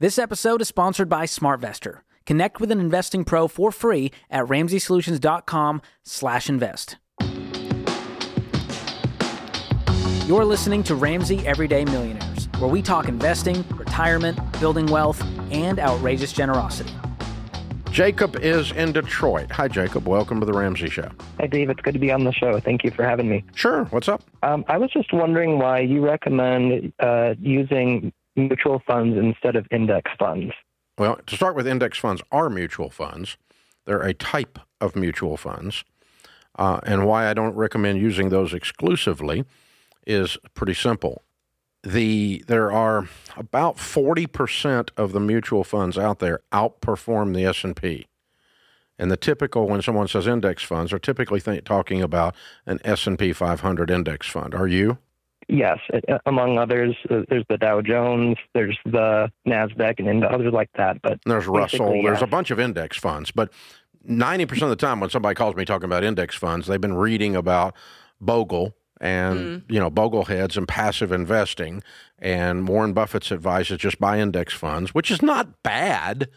This episode is sponsored by SmartVestor. Connect with an investing pro for free at ramseysolutions.com/invest. You're listening to Ramsey Everyday Millionaires, where we talk investing, retirement, building wealth, and outrageous generosity. Jacob is in Detroit. Hi, Jacob. Welcome to the Ramsey Show. Hi, Dave. It's good to be on the show. Thank you for having me. Sure. What's up? Um, I was just wondering why you recommend uh, using mutual funds instead of index funds. Well, to start with, index funds are mutual funds. They're a type of mutual funds. Uh, and why I don't recommend using those exclusively is pretty simple. The there are about 40% of the mutual funds out there outperform the S&P. And the typical when someone says index funds are typically talking about an S&P 500 index fund. Are you? Yes, among others, uh, there's the Dow Jones, there's the Nasdaq, and others like that. But there's Russell. yes. There's a bunch of index funds, but 90% of the time when somebody calls me talking about index funds, they've been reading about Bogle and mm. you know bogleheads and passive investing and warren buffett's advice is just buy index funds which is not bad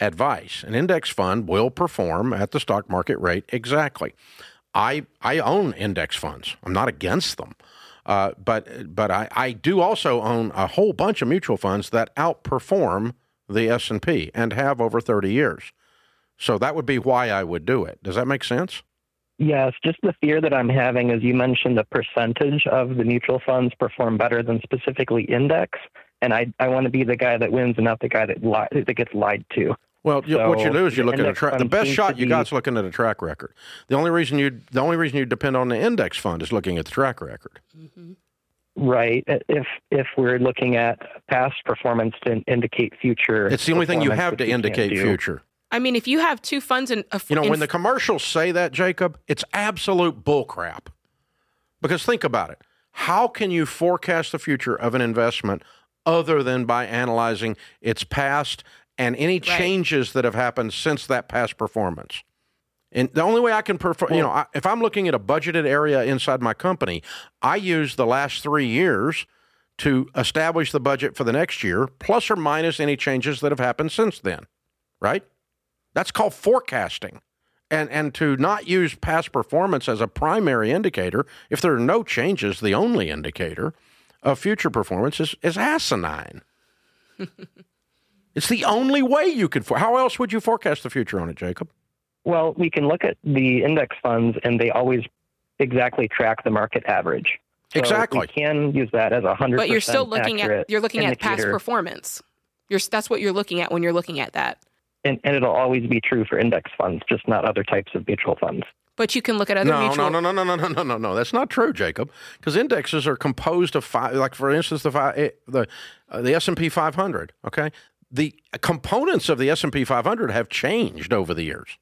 advice an index fund will perform at the stock market rate exactly i i own index funds i'm not against them uh, but but I, I do also own a whole bunch of mutual funds that outperform the s&p and have over 30 years. So that would be why i would do it. Does that make sense? Yes, just the fear that I'm having, as you mentioned, the percentage of the mutual funds perform better than specifically index, and I I want to be the guy that wins and not the guy that li- that gets lied to. Well, so what you do is you look at a track. The best shot you got is looking at a track record. The only reason you the only reason you depend on the index fund is looking at the track record. Mm-hmm. Right. If if we're looking at past performance to indicate future, it's the only thing you have to indicate future. I mean, if you have two funds in, a, you know, when the commercials say that, Jacob, it's absolute bullcrap. Because think about it: how can you forecast the future of an investment other than by analyzing its past and any right. changes that have happened since that past performance? And the only way I can prefer, you know, if I'm looking at a budgeted area inside my company, I use the last three years to establish the budget for the next year, plus or minus any changes that have happened since then, right? That's called forecasting. And, and to not use past performance as a primary indicator, if there are no changes, the only indicator of future performance is, is asinine. it's the only way you could. For, how else would you forecast the future on it, Jacob? Well, we can look at the index funds, and they always exactly track the market average. So exactly. We can use that as a hundred. But you're still looking at you're looking indicator. at past performance. You're, that's what you're looking at when you're looking at that and, and it'll always be true for index funds, just not other types of mutual funds. But you can look at other no, mutual. No, no, no, no, no, no, no, no. That's not true, Jacob. Because indexes are composed of five. Like for instance, the five, eh, the uh, the S and P 500. Okay, the components of the S and P 500 have changed over the years.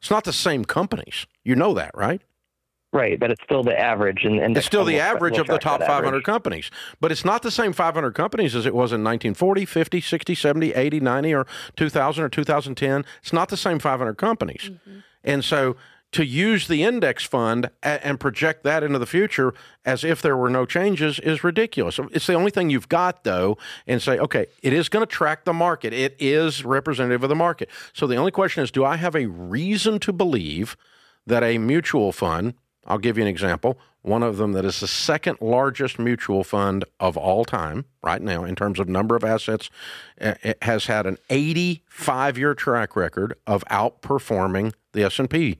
It's not the same companies. You know that, right? Right, but it's still the average, and, and it's still the average of the top 500 companies. But it's not the same 500 companies as it was in 1940, 50, 60, 70, 80, 90, or 2000 or 2010. It's not the same 500 companies, mm-hmm. and so to use the index fund and project that into the future as if there were no changes is ridiculous. It's the only thing you've got, though, and say, okay, it is going to track the market. It is representative of the market. So the only question is, do I have a reason to believe that a mutual fund I'll give you an example. One of them that is the second largest mutual fund of all time right now in terms of number of assets eh, it has had an 85 year track record of outperforming the S&P.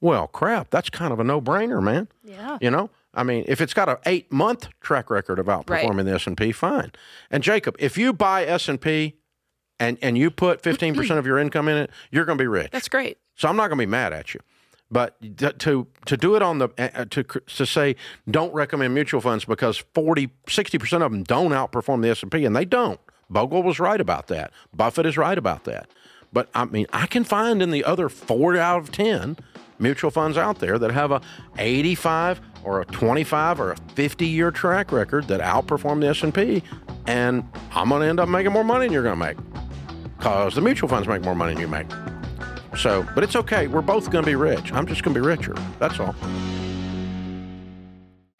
Well, crap, that's kind of a no-brainer, man. Yeah. You know? I mean, if it's got an 8-month track record of outperforming right. the S&P, fine. And Jacob, if you buy S&P and and you put 15% of your income in it, you're going to be rich. That's great. So I'm not going to be mad at you. But to to do it on the uh, uh, to to say don't recommend mutual funds because 40 60 percent of them don't outperform the S and P, and they don't. Bogle was right about that. Buffett is right about that. But I mean, I can find in the other four out of ten mutual funds out there that have a 85 or a 25 or a 50 year track record that outperform the S&P and I'm going to end up making more money than you're going to make cuz the mutual funds make more money than you make. So, but it's okay. We're both going to be rich. I'm just going to be richer. That's all.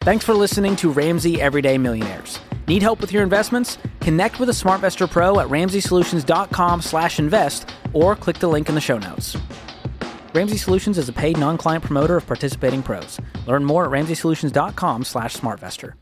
Thanks for listening to Ramsey Everyday Millionaires. Need help with your investments? Connect with a SmartVestor Pro at ramseysolutions.com/invest or click the link in the show notes. Ramsey Solutions is a paid non-client promoter of participating pros. Learn more at ramseysolutions.com/smartvestor.